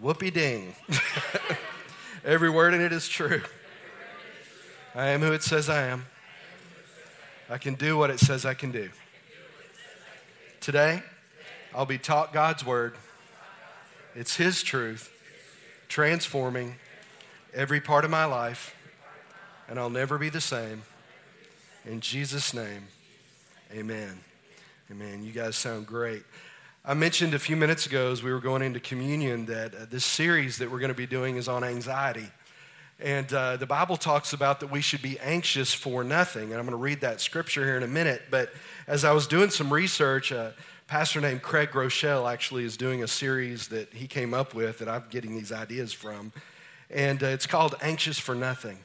Whoopie ding. Every word in it is true. I am who it says I am. I can do what it says I can do. Today, I'll be taught God's word. It's His truth, transforming every part of my life, and I'll never be the same. In Jesus' name, amen. Amen. You guys sound great. I mentioned a few minutes ago as we were going into communion that uh, this series that we're going to be doing is on anxiety. And uh, the Bible talks about that we should be anxious for nothing. And I'm going to read that scripture here in a minute. But as I was doing some research, a pastor named Craig Groeschel actually is doing a series that he came up with that I'm getting these ideas from. And uh, it's called Anxious for Nothing.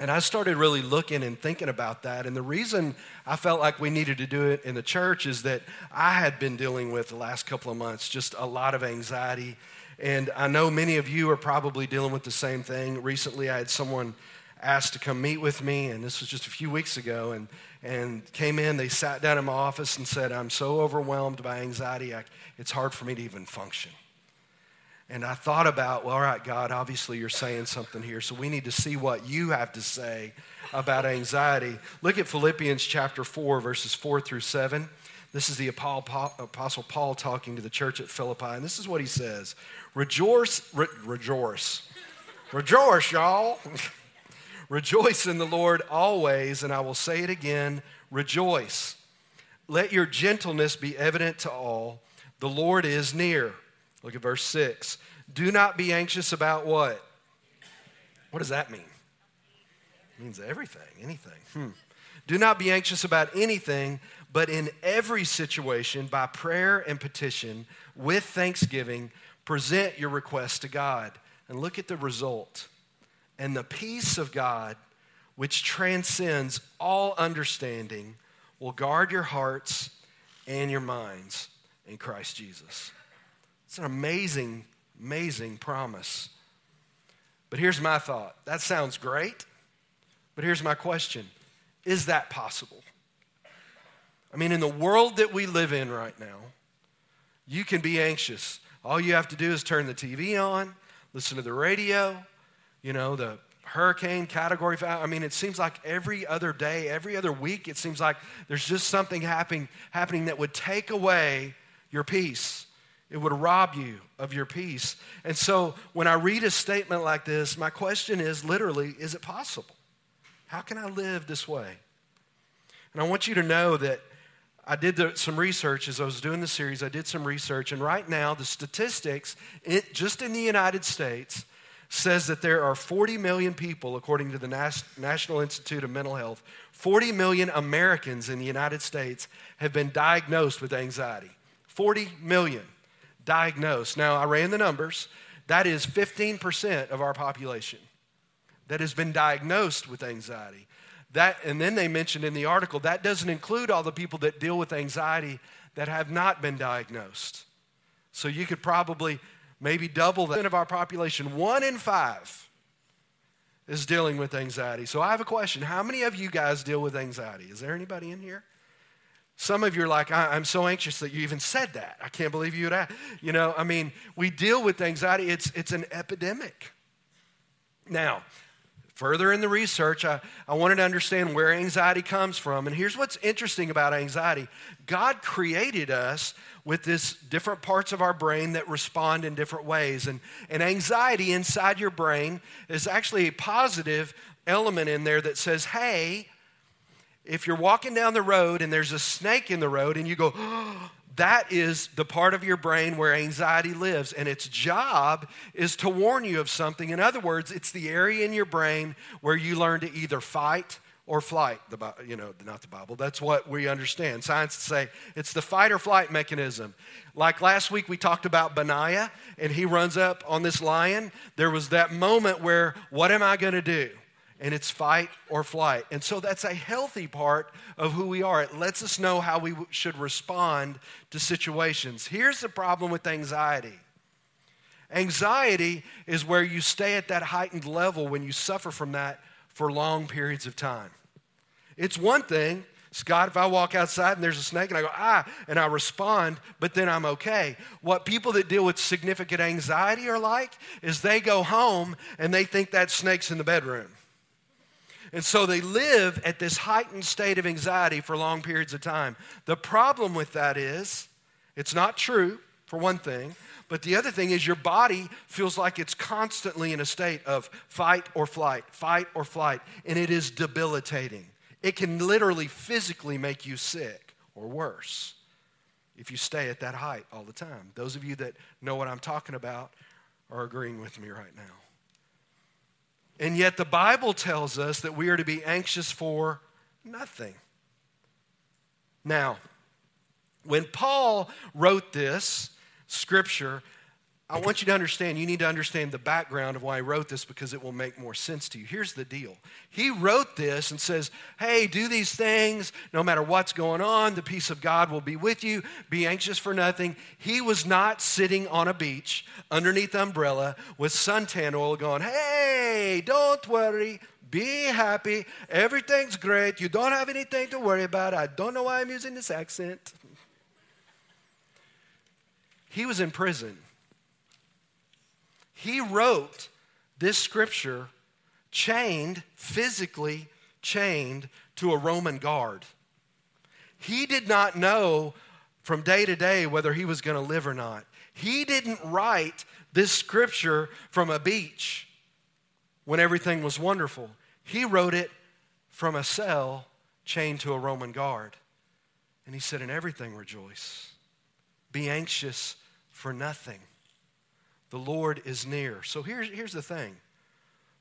And I started really looking and thinking about that. And the reason I felt like we needed to do it in the church is that I had been dealing with the last couple of months just a lot of anxiety. And I know many of you are probably dealing with the same thing. Recently, I had someone asked to come meet with me, and this was just a few weeks ago, and, and came in. They sat down in my office and said, I'm so overwhelmed by anxiety, I, it's hard for me to even function. And I thought about, well, all right, God, obviously you're saying something here, so we need to see what you have to say about anxiety. Look at Philippians chapter 4, verses 4 through 7. This is the Apostle Paul talking to the church at Philippi, and this is what he says Rejoice, re- rejoice, rejoice, y'all. rejoice in the Lord always, and I will say it again rejoice. Let your gentleness be evident to all. The Lord is near. Look at verse 6. Do not be anxious about what? What does that mean? It means everything, anything. Hmm. Do not be anxious about anything, but in every situation, by prayer and petition, with thanksgiving, present your request to God. And look at the result. And the peace of God, which transcends all understanding, will guard your hearts and your minds in Christ Jesus. It's an amazing, amazing promise. But here's my thought that sounds great, but here's my question Is that possible? I mean, in the world that we live in right now, you can be anxious. All you have to do is turn the TV on, listen to the radio, you know, the hurricane category five. I mean, it seems like every other day, every other week, it seems like there's just something happening, happening that would take away your peace. It would rob you of your peace. And so when I read a statement like this, my question is literally, is it possible? How can I live this way? And I want you to know that I did the, some research as I was doing the series. I did some research, and right now, the statistics, it, just in the United States, says that there are 40 million people, according to the Nas- National Institute of Mental Health, 40 million Americans in the United States have been diagnosed with anxiety. 40 million diagnosed. Now, I ran the numbers. That is 15% of our population that has been diagnosed with anxiety. That, and then they mentioned in the article that doesn't include all the people that deal with anxiety that have not been diagnosed. So you could probably maybe double that of our population. One in five is dealing with anxiety. So I have a question. How many of you guys deal with anxiety? Is there anybody in here? Some of you are like, I'm so anxious that you even said that. I can't believe you would ask. You know, I mean, we deal with anxiety, it's, it's an epidemic. Now, further in the research, I, I wanted to understand where anxiety comes from. And here's what's interesting about anxiety God created us with this different parts of our brain that respond in different ways. And, and anxiety inside your brain is actually a positive element in there that says, hey, if you're walking down the road and there's a snake in the road and you go, oh, that is the part of your brain where anxiety lives, and its job is to warn you of something. In other words, it's the area in your brain where you learn to either fight or flight. The you know, not the Bible. That's what we understand. Science say it's the fight or flight mechanism. Like last week, we talked about Benaiah, and he runs up on this lion. There was that moment where, what am I going to do? And it's fight or flight. And so that's a healthy part of who we are. It lets us know how we should respond to situations. Here's the problem with anxiety anxiety is where you stay at that heightened level when you suffer from that for long periods of time. It's one thing Scott, if I walk outside and there's a snake and I go, ah, and I respond, but then I'm okay. What people that deal with significant anxiety are like is they go home and they think that snake's in the bedroom. And so they live at this heightened state of anxiety for long periods of time. The problem with that is it's not true, for one thing. But the other thing is, your body feels like it's constantly in a state of fight or flight, fight or flight, and it is debilitating. It can literally physically make you sick or worse if you stay at that height all the time. Those of you that know what I'm talking about are agreeing with me right now. And yet, the Bible tells us that we are to be anxious for nothing. Now, when Paul wrote this scripture, I want you to understand, you need to understand the background of why he wrote this because it will make more sense to you. Here's the deal. He wrote this and says, Hey, do these things no matter what's going on. The peace of God will be with you. Be anxious for nothing. He was not sitting on a beach underneath umbrella with suntan oil going, Hey, don't worry. Be happy. Everything's great. You don't have anything to worry about. I don't know why I'm using this accent. He was in prison. He wrote this scripture chained, physically chained to a Roman guard. He did not know from day to day whether he was going to live or not. He didn't write this scripture from a beach when everything was wonderful. He wrote it from a cell chained to a Roman guard. And he said, In everything rejoice. Be anxious for nothing. The Lord is near. So here's, here's the thing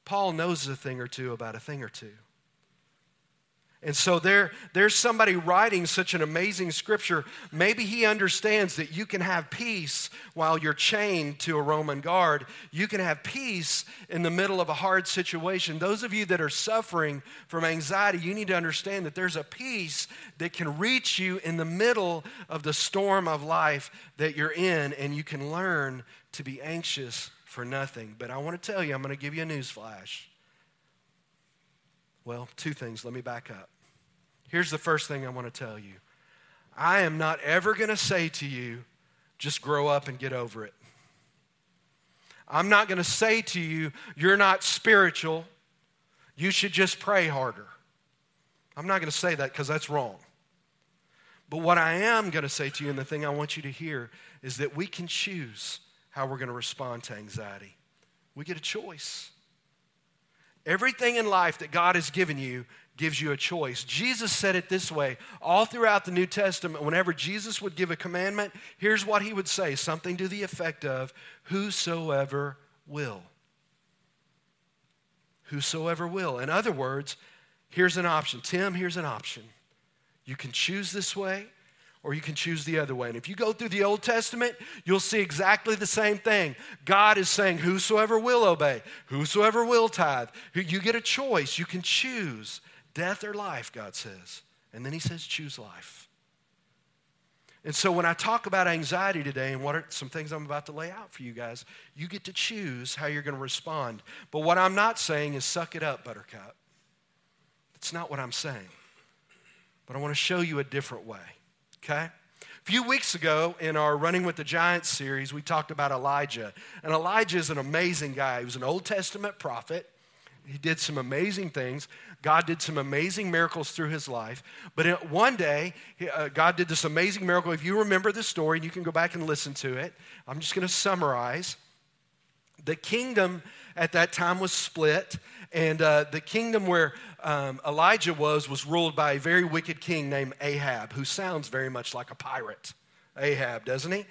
Paul knows a thing or two about a thing or two. And so there, there's somebody writing such an amazing scripture. Maybe he understands that you can have peace while you're chained to a Roman guard. You can have peace in the middle of a hard situation. Those of you that are suffering from anxiety, you need to understand that there's a peace that can reach you in the middle of the storm of life that you're in, and you can learn to be anxious for nothing. But I want to tell you, I'm going to give you a news flash. Well, two things. Let me back up. Here's the first thing I want to tell you I am not ever going to say to you, just grow up and get over it. I'm not going to say to you, you're not spiritual. You should just pray harder. I'm not going to say that because that's wrong. But what I am going to say to you, and the thing I want you to hear, is that we can choose how we're going to respond to anxiety. We get a choice. Everything in life that God has given you gives you a choice. Jesus said it this way all throughout the New Testament. Whenever Jesus would give a commandment, here's what he would say something to the effect of, Whosoever will. Whosoever will. In other words, here's an option. Tim, here's an option. You can choose this way or you can choose the other way. And if you go through the Old Testament, you'll see exactly the same thing. God is saying, Whosoever will obey, whosoever will tithe. You get a choice. You can choose death or life, God says. And then He says, Choose life. And so when I talk about anxiety today and what are some things I'm about to lay out for you guys, you get to choose how you're going to respond. But what I'm not saying is suck it up, buttercup. That's not what I'm saying. But I want to show you a different way okay? A few weeks ago in our Running with the Giants series, we talked about Elijah. And Elijah is an amazing guy. He was an Old Testament prophet. He did some amazing things. God did some amazing miracles through his life. But one day, uh, God did this amazing miracle. If you remember the story, and you can go back and listen to it, I'm just going to summarize. The kingdom at that time was split, and uh, the kingdom where um, Elijah was was ruled by a very wicked king named Ahab, who sounds very much like a pirate. Ahab, doesn't he?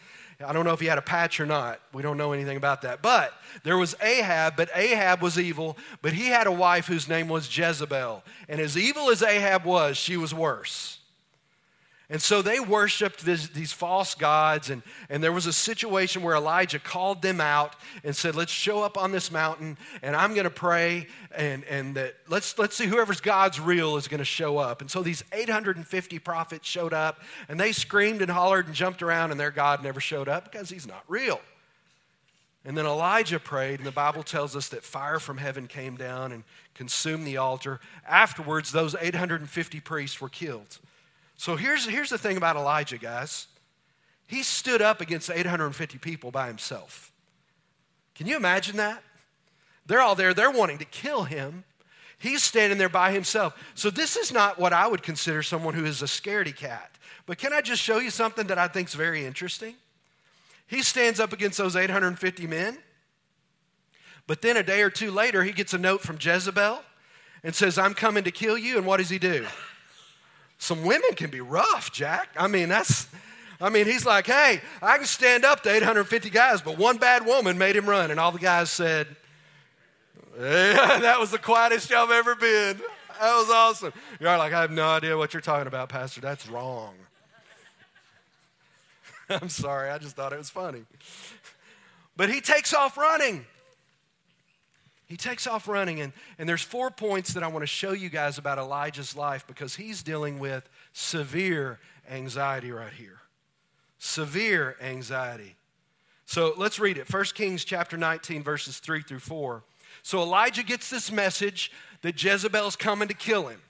I don't know if he had a patch or not. We don't know anything about that. But there was Ahab, but Ahab was evil, but he had a wife whose name was Jezebel. And as evil as Ahab was, she was worse. And so they worshiped this, these false gods, and, and there was a situation where Elijah called them out and said, Let's show up on this mountain, and I'm going to pray, and, and that let's, let's see whoever's God's real is going to show up. And so these 850 prophets showed up, and they screamed and hollered and jumped around, and their God never showed up because he's not real. And then Elijah prayed, and the Bible tells us that fire from heaven came down and consumed the altar. Afterwards, those 850 priests were killed. So here's, here's the thing about Elijah, guys. He stood up against 850 people by himself. Can you imagine that? They're all there, they're wanting to kill him. He's standing there by himself. So this is not what I would consider someone who is a scaredy cat. But can I just show you something that I think is very interesting? He stands up against those 850 men. But then a day or two later, he gets a note from Jezebel and says, I'm coming to kill you. And what does he do? Some women can be rough, Jack. I mean, that's, I mean, he's like, hey, I can stand up to 850 guys, but one bad woman made him run. And all the guys said, yeah, that was the quietest have ever been. That was awesome. You're like, I have no idea what you're talking about, Pastor. That's wrong. I'm sorry, I just thought it was funny. But he takes off running. He takes off running, and, and there's four points that I want to show you guys about Elijah's life because he's dealing with severe anxiety right here. Severe anxiety. So let's read it. 1 Kings chapter 19, verses 3 through 4. So Elijah gets this message that Jezebel's coming to kill him.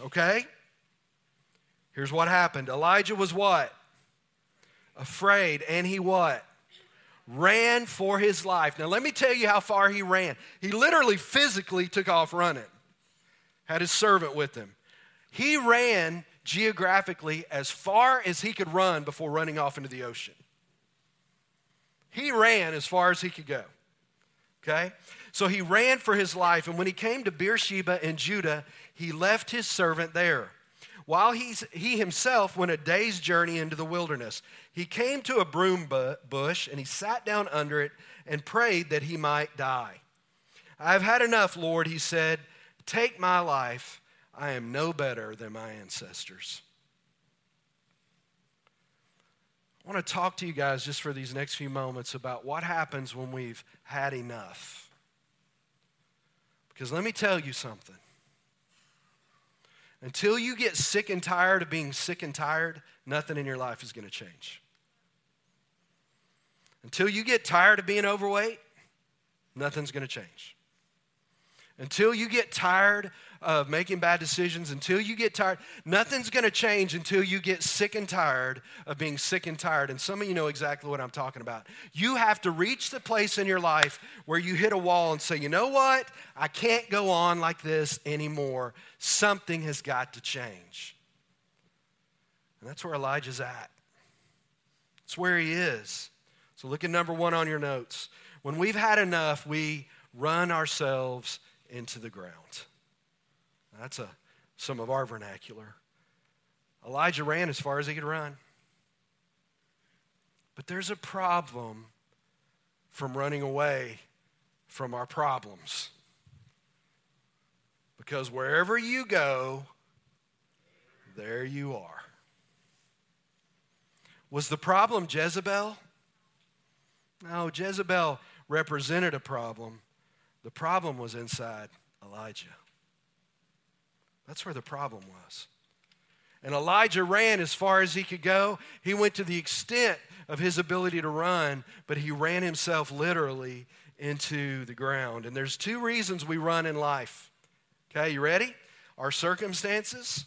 Okay? Here's what happened. Elijah was what? afraid, and he what? Ran for his life. Now, let me tell you how far he ran. He literally physically took off running, had his servant with him. He ran geographically as far as he could run before running off into the ocean. He ran as far as he could go. Okay? So he ran for his life, and when he came to Beersheba in Judah, he left his servant there while he's, he himself went a day's journey into the wilderness. He came to a broom bush and he sat down under it and prayed that he might die. I've had enough, Lord, he said. Take my life. I am no better than my ancestors. I want to talk to you guys just for these next few moments about what happens when we've had enough. Because let me tell you something. Until you get sick and tired of being sick and tired, nothing in your life is going to change. Until you get tired of being overweight, nothing's going to change. Until you get tired of making bad decisions, until you get tired, nothing's going to change until you get sick and tired of being sick and tired. And some of you know exactly what I'm talking about. You have to reach the place in your life where you hit a wall and say, you know what? I can't go on like this anymore. Something has got to change. And that's where Elijah's at. It's where he is. So look at number one on your notes. When we've had enough, we run ourselves into the ground. That's a, some of our vernacular. Elijah ran as far as he could run. But there's a problem from running away from our problems. Because wherever you go, there you are. Was the problem Jezebel? No, Jezebel represented a problem. The problem was inside Elijah. That's where the problem was. And Elijah ran as far as he could go. He went to the extent of his ability to run, but he ran himself literally into the ground. And there's two reasons we run in life. Okay, you ready? Our circumstances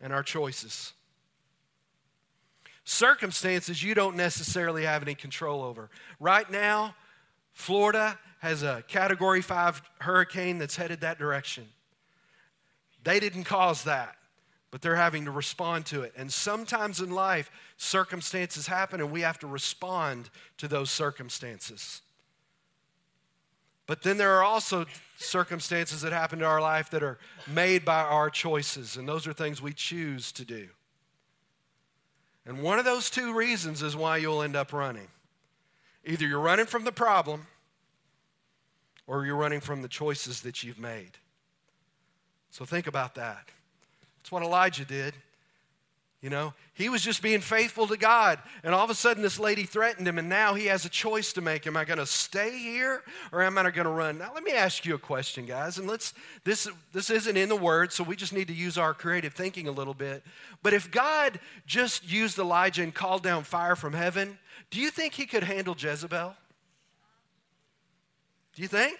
and our choices. Circumstances you don't necessarily have any control over. Right now, Florida has a category five hurricane that's headed that direction. They didn't cause that, but they're having to respond to it. And sometimes in life, circumstances happen and we have to respond to those circumstances. But then there are also circumstances that happen to our life that are made by our choices, and those are things we choose to do. And one of those two reasons is why you'll end up running. Either you're running from the problem or you're running from the choices that you've made. So think about that. That's what Elijah did. You know, he was just being faithful to God. And all of a sudden, this lady threatened him, and now he has a choice to make. Am I going to stay here or am I going to run? Now, let me ask you a question, guys. And let's, this, this isn't in the word, so we just need to use our creative thinking a little bit. But if God just used Elijah and called down fire from heaven, do you think he could handle Jezebel? Do you think?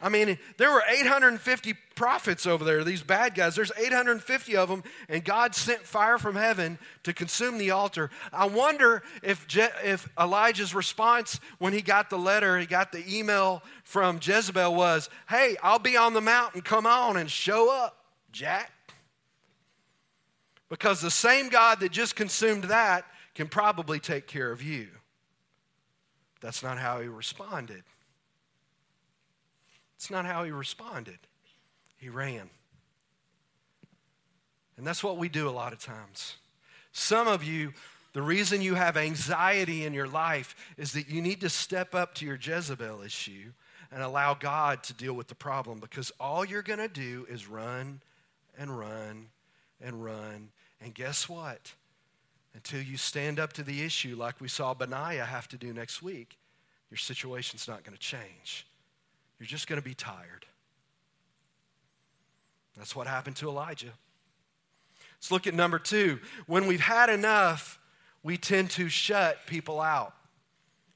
I mean, there were 850 prophets over there, these bad guys. There's 850 of them, and God sent fire from heaven to consume the altar. I wonder if, Je- if Elijah's response when he got the letter, he got the email from Jezebel was, Hey, I'll be on the mountain. Come on and show up, Jack. Because the same God that just consumed that can probably take care of you. That's not how he responded. It's not how he responded. He ran. And that's what we do a lot of times. Some of you, the reason you have anxiety in your life is that you need to step up to your Jezebel issue and allow God to deal with the problem because all you're going to do is run and run and run. And guess what? Until you stand up to the issue like we saw Benaiah have to do next week, your situation's not going to change. You're just going to be tired. That's what happened to Elijah. Let's look at number two. When we've had enough, we tend to shut people out.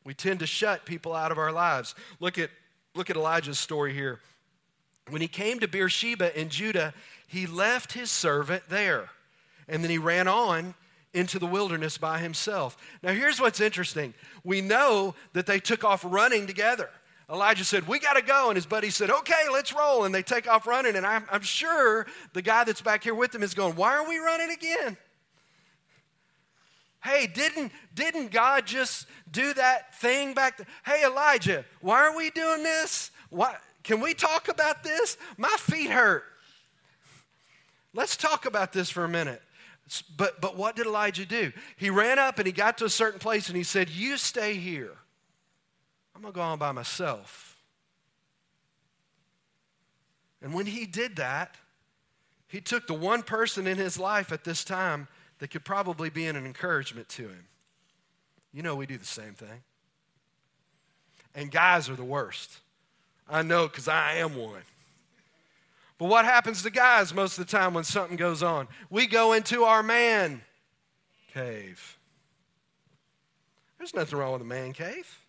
We tend to shut people out of our lives. Look at, look at Elijah's story here. When he came to Beersheba in Judah, he left his servant there. And then he ran on into the wilderness by himself. Now, here's what's interesting. We know that they took off running together. Elijah said, We got to go. And his buddy said, Okay, let's roll. And they take off running. And I'm, I'm sure the guy that's back here with them is going, Why are we running again? Hey, didn't, didn't God just do that thing back? Hey, Elijah, why are we doing this? Why, can we talk about this? My feet hurt. Let's talk about this for a minute. But, but what did Elijah do? He ran up and he got to a certain place and he said, You stay here. I'm going to go on by myself. And when he did that, he took the one person in his life at this time that could probably be an encouragement to him. You know, we do the same thing. And guys are the worst. I know because I am one. But what happens to guys most of the time when something goes on? We go into our man cave. There's nothing wrong with a man cave.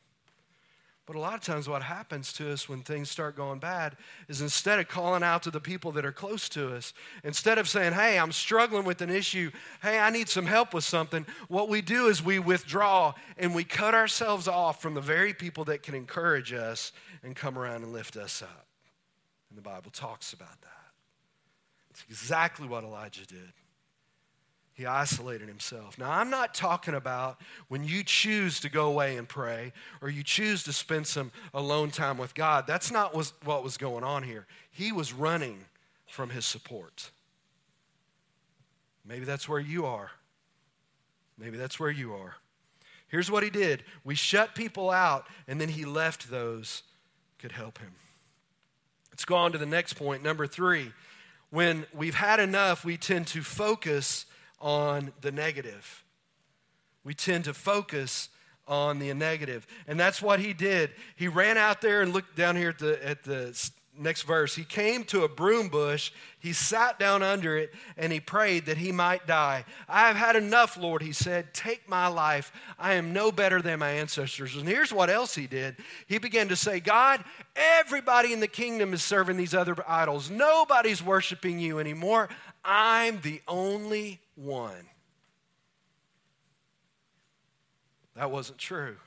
But a lot of times, what happens to us when things start going bad is instead of calling out to the people that are close to us, instead of saying, Hey, I'm struggling with an issue, hey, I need some help with something, what we do is we withdraw and we cut ourselves off from the very people that can encourage us and come around and lift us up. And the Bible talks about that. It's exactly what Elijah did. He isolated himself. Now, I'm not talking about when you choose to go away and pray or you choose to spend some alone time with God. That's not what was going on here. He was running from his support. Maybe that's where you are. Maybe that's where you are. Here's what he did we shut people out, and then he left those could help him. Let's go on to the next point, number three. When we've had enough, we tend to focus on the negative. We tend to focus on the negative. And that's what he did. He ran out there and looked down here at the, at the next verse. He came to a broom bush, he sat down under it, and he prayed that he might die. I have had enough, Lord, he said. Take my life. I am no better than my ancestors. And here's what else he did. He began to say, God, everybody in the kingdom is serving these other idols. Nobody's worshiping you anymore. I'm the only one. That wasn't true.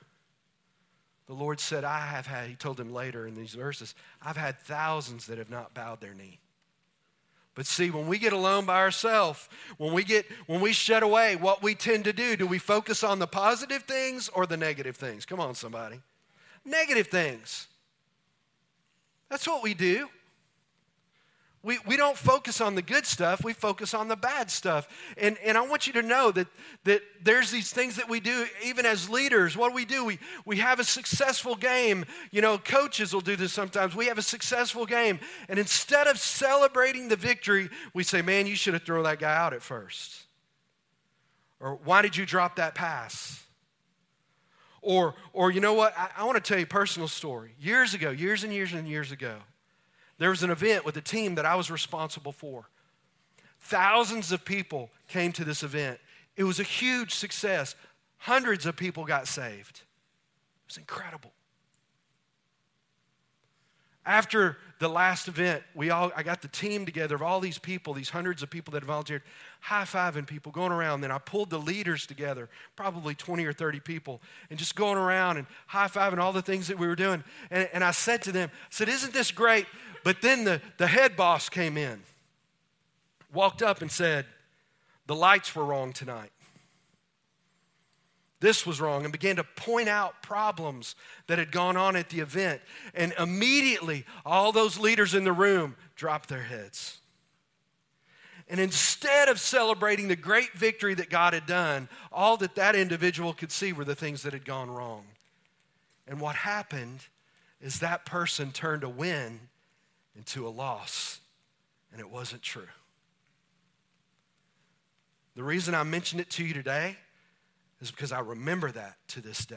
The Lord said, I have had, he told him later in these verses, I've had thousands that have not bowed their knee. But see, when we get alone by ourselves, when we get when we shut away, what we tend to do, do we focus on the positive things or the negative things? Come on, somebody. Negative things. That's what we do. We, we don't focus on the good stuff, we focus on the bad stuff. And, and I want you to know that, that there's these things that we do, even as leaders. What do we do? We, we have a successful game. You know, coaches will do this sometimes. We have a successful game. And instead of celebrating the victory, we say, man, you should have thrown that guy out at first. Or why did you drop that pass? Or, or you know what? I, I want to tell you a personal story. Years ago, years and years and years ago, there was an event with a team that I was responsible for. Thousands of people came to this event. It was a huge success. Hundreds of people got saved. It was incredible. After the last event, we all I got the team together of all these people, these hundreds of people that volunteered, high-fiving people, going around. Then I pulled the leaders together, probably 20 or 30 people, and just going around and high-fiving all the things that we were doing. And, and I said to them, I said, Isn't this great? But then the, the head boss came in, walked up and said, The lights were wrong tonight this was wrong, and began to point out problems that had gone on at the event. And immediately, all those leaders in the room dropped their heads. And instead of celebrating the great victory that God had done, all that that individual could see were the things that had gone wrong. And what happened is that person turned a win into a loss, and it wasn't true. The reason I mentioned it to you today is because I remember that to this day.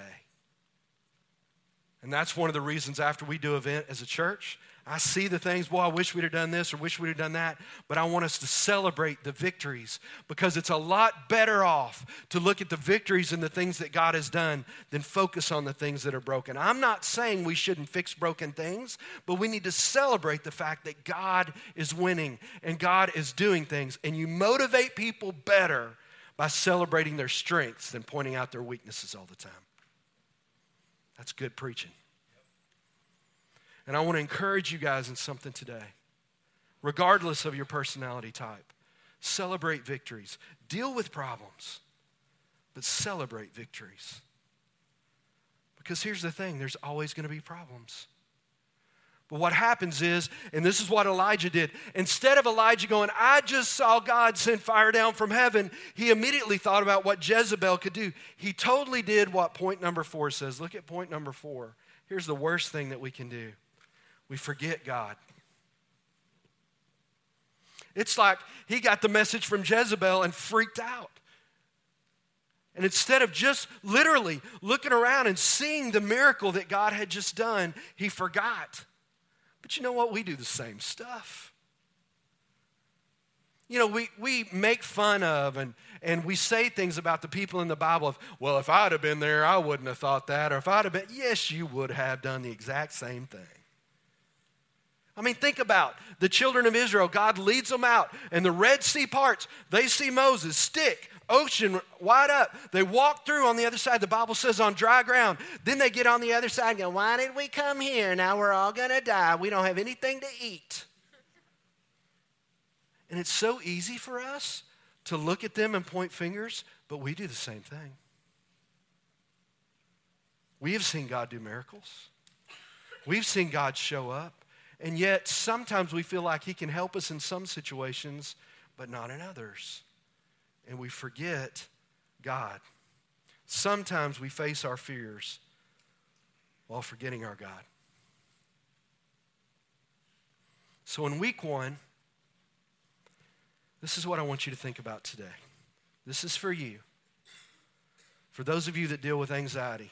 And that's one of the reasons after we do event as a church, I see the things, boy, I wish we'd have done this or wish we'd have done that, but I want us to celebrate the victories because it's a lot better off to look at the victories and the things that God has done than focus on the things that are broken. I'm not saying we shouldn't fix broken things, but we need to celebrate the fact that God is winning and God is doing things. And you motivate people better by celebrating their strengths than pointing out their weaknesses all the time. That's good preaching. And I want to encourage you guys in something today. Regardless of your personality type, celebrate victories. Deal with problems, but celebrate victories. Because here's the thing there's always going to be problems. But what happens is, and this is what Elijah did, instead of Elijah going, I just saw God send fire down from heaven, he immediately thought about what Jezebel could do. He totally did what point number four says. Look at point number four. Here's the worst thing that we can do we forget God. It's like he got the message from Jezebel and freaked out. And instead of just literally looking around and seeing the miracle that God had just done, he forgot. But you know what? We do the same stuff. You know, we, we make fun of and, and we say things about the people in the Bible of, well, if I'd have been there, I wouldn't have thought that. Or if I'd have been, yes, you would have done the exact same thing. I mean, think about the children of Israel. God leads them out, and the Red Sea parts. They see Moses, stick, ocean wide up. They walk through on the other side. The Bible says on dry ground. Then they get on the other side and go, Why did we come here? Now we're all going to die. We don't have anything to eat. And it's so easy for us to look at them and point fingers, but we do the same thing. We have seen God do miracles, we've seen God show up. And yet, sometimes we feel like He can help us in some situations, but not in others and we forget God. Sometimes we face our fears while forgetting our God. So, in week one, this is what I want you to think about today. This is for you. For those of you that deal with anxiety,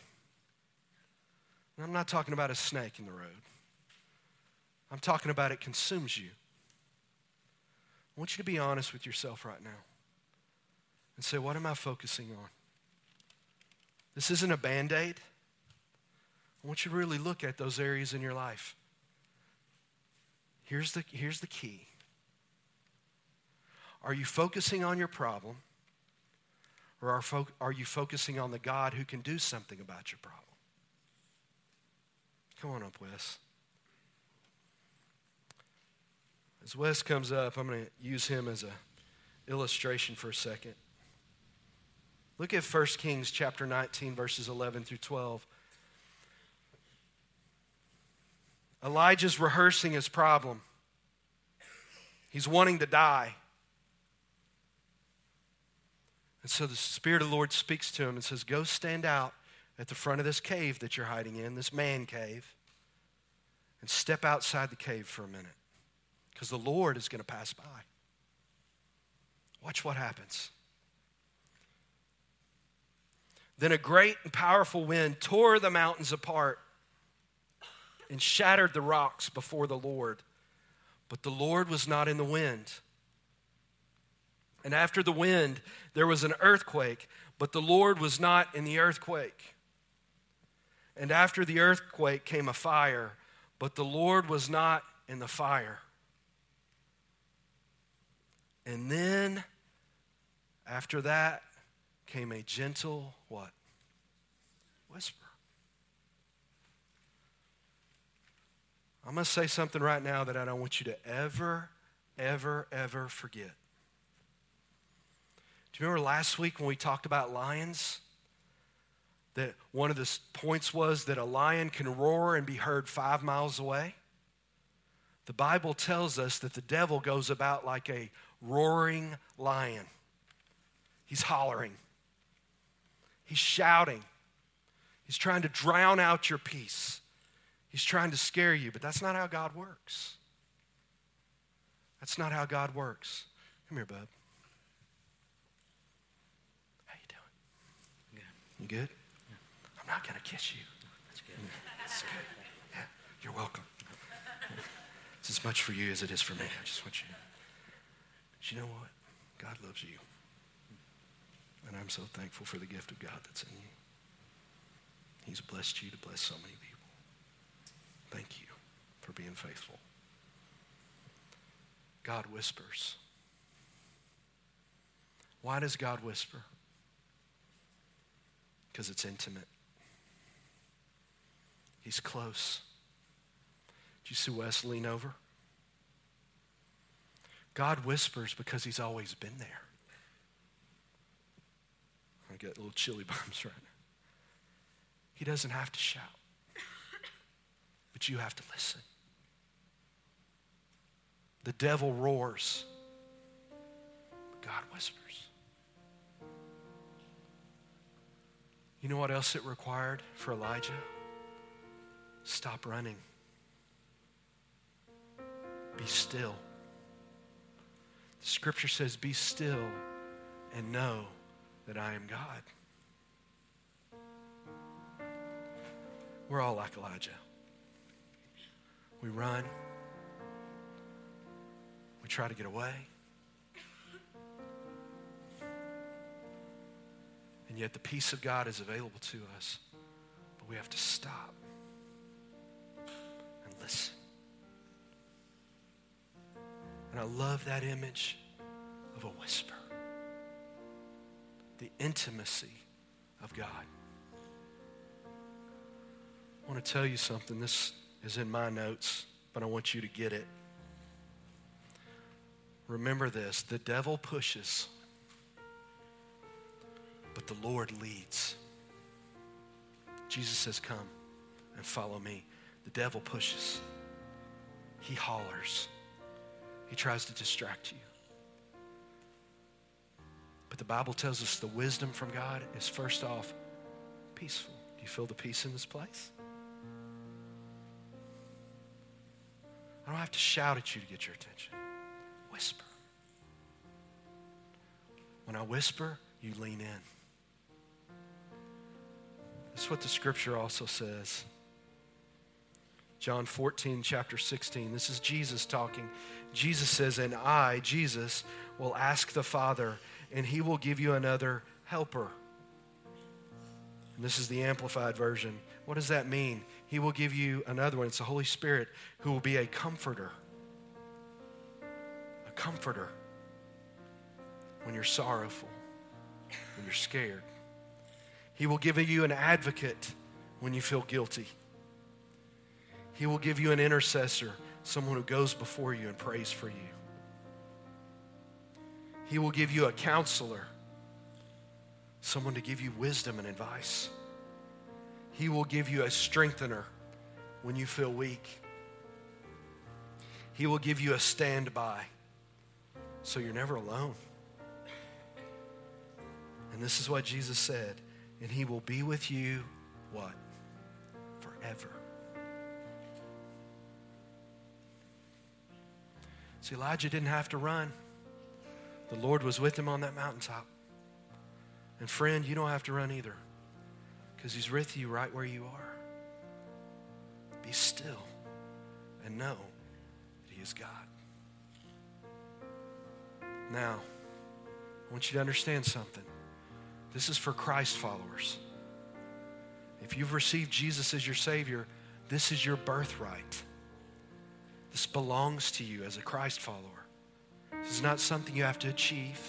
and I'm not talking about a snake in the road, I'm talking about it consumes you. I want you to be honest with yourself right now and say, What am I focusing on? This isn't a band aid. I want you to really look at those areas in your life. Here's the, here's the key Are you focusing on your problem, or are, fo- are you focusing on the God who can do something about your problem? Come on up, Wes. As Wes comes up, I'm going to use him as an illustration for a second. Look at 1 Kings chapter 19, verses 11 through 12. Elijah's rehearsing his problem. He's wanting to die. And so the Spirit of the Lord speaks to him and says, Go stand out at the front of this cave that you're hiding in, this man cave, and step outside the cave for a minute because the Lord is going to pass by. Watch what happens. Then a great and powerful wind tore the mountains apart and shattered the rocks before the Lord. But the Lord was not in the wind. And after the wind, there was an earthquake, but the Lord was not in the earthquake. And after the earthquake came a fire, But the Lord was not in the fire. And then, after that, came a gentle what? Whisper. I'm going to say something right now that I don't want you to ever, ever, ever forget. Do you remember last week when we talked about lions? That one of the points was that a lion can roar and be heard five miles away. The Bible tells us that the devil goes about like a roaring lion. He's hollering, he's shouting, he's trying to drown out your peace. He's trying to scare you, but that's not how God works. That's not how God works. Come here, bub. How you doing? Good. You good? Yeah. I'm not going to kiss you. That's good. That's good. Yeah, you're welcome. It's as much for you as it is for me. I just want you to. You know what? God loves you. And I'm so thankful for the gift of God that's in you. He's blessed you to bless so many people. Thank you for being faithful. God whispers. Why does God whisper? Because it's intimate. He's close. Did you see Wes lean over? God whispers because he's always been there. I get little chilly bumps right now. He doesn't have to shout but you have to listen. The devil roars, God whispers. You know what else it required for Elijah? Stop running. Be still. The scripture says, Be still and know that I am God. We're all like Elijah. We run. We try to get away. And yet the peace of God is available to us. But we have to stop and listen. And I love that image of a whisper the intimacy of God. I want to tell you something. This is in my notes, but I want you to get it. Remember this the devil pushes, but the Lord leads. Jesus says, Come and follow me. The devil pushes, he hollers, he tries to distract you. But the Bible tells us the wisdom from God is first off peaceful. Do you feel the peace in this place? I don't have to shout at you to get your attention. Whisper. When I whisper, you lean in. That's what the scripture also says. John 14, chapter 16. This is Jesus talking. Jesus says, And I, Jesus, will ask the Father, and he will give you another helper. And this is the amplified version. What does that mean? He will give you another one. It's the Holy Spirit who will be a comforter. A comforter when you're sorrowful, when you're scared. He will give you an advocate when you feel guilty. He will give you an intercessor, someone who goes before you and prays for you. He will give you a counselor, someone to give you wisdom and advice. He will give you a strengthener when you feel weak. He will give you a standby so you're never alone. And this is what Jesus said, and he will be with you what? Forever. See, Elijah didn't have to run. The Lord was with him on that mountaintop. And friend, you don't have to run either because He's with you right where you are. Be still and know that He is God. Now, I want you to understand something. This is for Christ followers. If you've received Jesus as your Savior, This is your birthright. This belongs to you as a Christ follower. This is not something you have to achieve,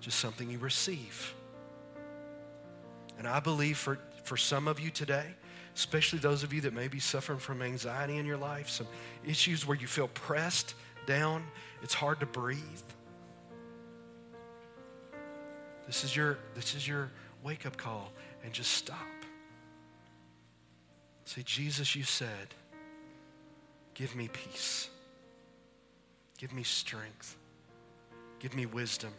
just something you receive. And I believe for, for some of you today, especially those of you that may be suffering from anxiety in your life, some issues where you feel pressed down, it's hard to breathe. This is your, this is your wake up call and just stop. Say, Jesus, you said, give me peace, give me strength, give me wisdom.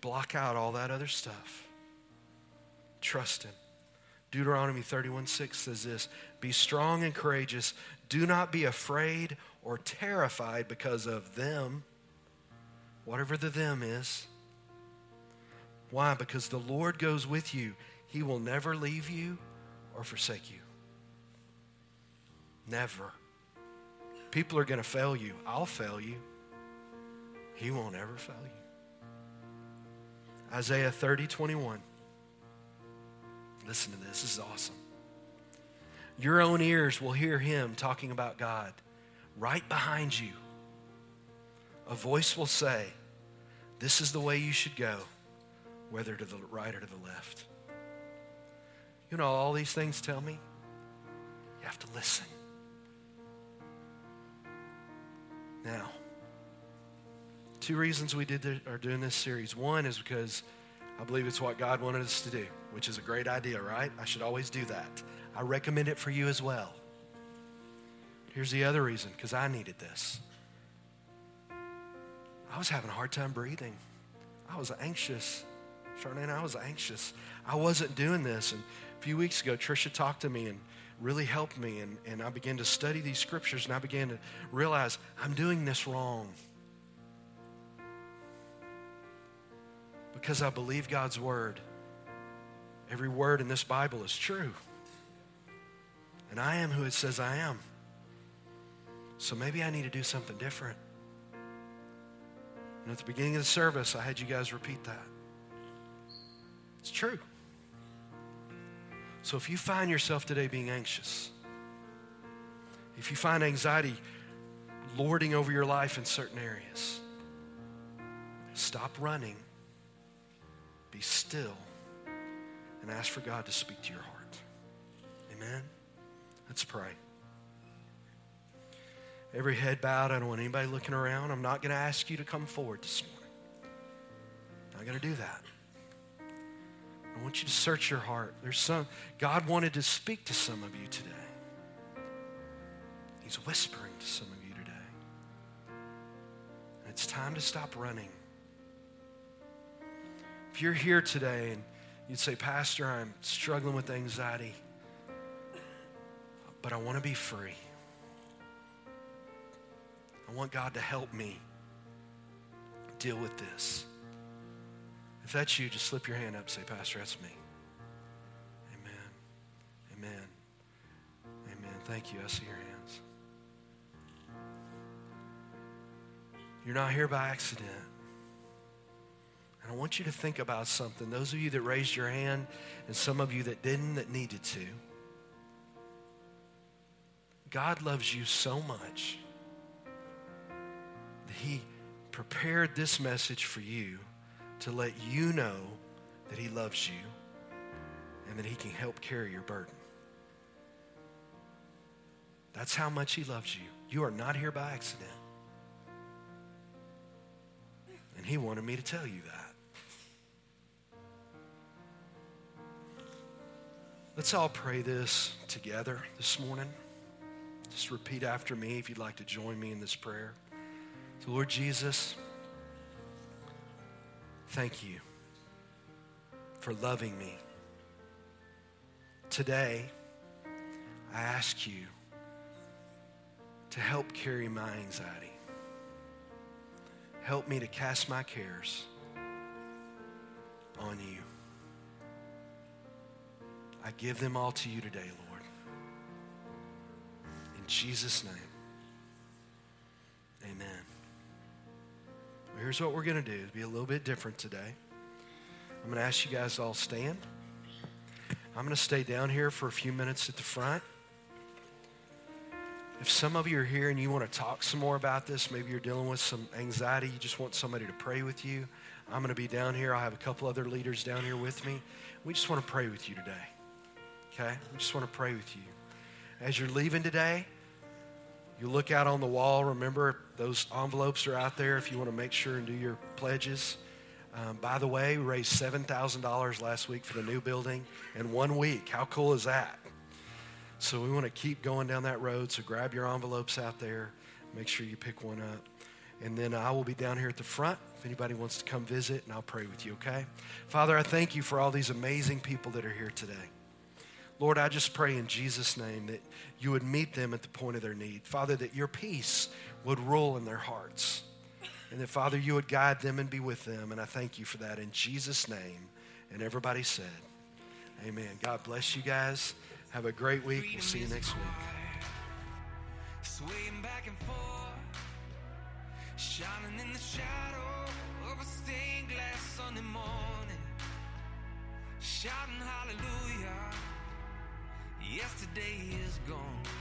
Block out all that other stuff. Trust Him. Deuteronomy 31 6 says this Be strong and courageous. Do not be afraid or terrified because of them, whatever the them is. Why? Because the Lord goes with you. He will never leave you or forsake you. Never. People are going to fail you. I'll fail you. He won't ever fail you. Isaiah 30, 21. Listen to this. This is awesome. Your own ears will hear him talking about God right behind you. A voice will say, This is the way you should go, whether to the right or to the left. You know, all these things tell me you have to listen. Now, two reasons we did the, are doing this series. One is because I believe it's what God wanted us to do, which is a great idea, right? I should always do that. I recommend it for you as well. Here's the other reason because I needed this. I was having a hard time breathing. I was anxious. Charlene, I was anxious. I wasn't doing this. And a few weeks ago, Trisha talked to me and really helped me. And, and I began to study these scriptures and I began to realize I'm doing this wrong. Because I believe God's word. Every word in this Bible is true. And I am who it says I am. So maybe I need to do something different. And at the beginning of the service, I had you guys repeat that. It's true. So if you find yourself today being anxious, if you find anxiety lording over your life in certain areas, stop running, be still, and ask for God to speak to your heart. Amen? Let's pray. Every head bowed. I don't want anybody looking around. I'm not going to ask you to come forward this morning. I'm not going to do that. I want you to search your heart. There's some, God wanted to speak to some of you today. He's whispering to some of you today. And it's time to stop running. If you're here today and you'd say, Pastor, I'm struggling with anxiety, but I want to be free. I want God to help me deal with this. If that's you, just slip your hand up say, Pastor, that's me. Amen. Amen. Amen. Thank you. I see your hands. You're not here by accident. And I want you to think about something. Those of you that raised your hand and some of you that didn't, that needed to. God loves you so much that He prepared this message for you to let you know that He loves you and that He can help carry your burden. That's how much He loves you. You are not here by accident. And He wanted me to tell you that. Let's all pray this together this morning. Just repeat after me if you'd like to join me in this prayer. So, Lord Jesus, thank you for loving me. Today, I ask you to help carry my anxiety. Help me to cast my cares on you. I give them all to you today, Lord. In Jesus' name, amen. Here's what we're going to do. It'll be a little bit different today. I'm going to ask you guys to all stand. I'm going to stay down here for a few minutes at the front. If some of you are here and you want to talk some more about this, maybe you're dealing with some anxiety, you just want somebody to pray with you, I'm going to be down here. I have a couple other leaders down here with me. We just want to pray with you today. Okay? We just want to pray with you. As you're leaving today, you look out on the wall. Remember, those envelopes are out there if you want to make sure and do your pledges. Um, by the way, we raised $7,000 last week for the new building in one week. How cool is that? So we want to keep going down that road. So grab your envelopes out there. Make sure you pick one up. And then I will be down here at the front if anybody wants to come visit, and I'll pray with you, okay? Father, I thank you for all these amazing people that are here today. Lord, I just pray in Jesus' name that you would meet them at the point of their need. Father, that your peace would rule in their hearts. And that, Father, you would guide them and be with them. And I thank you for that in Jesus' name. And everybody said, Amen. God bless you guys. Have a great week. We'll see you next week. Yesterday is gone.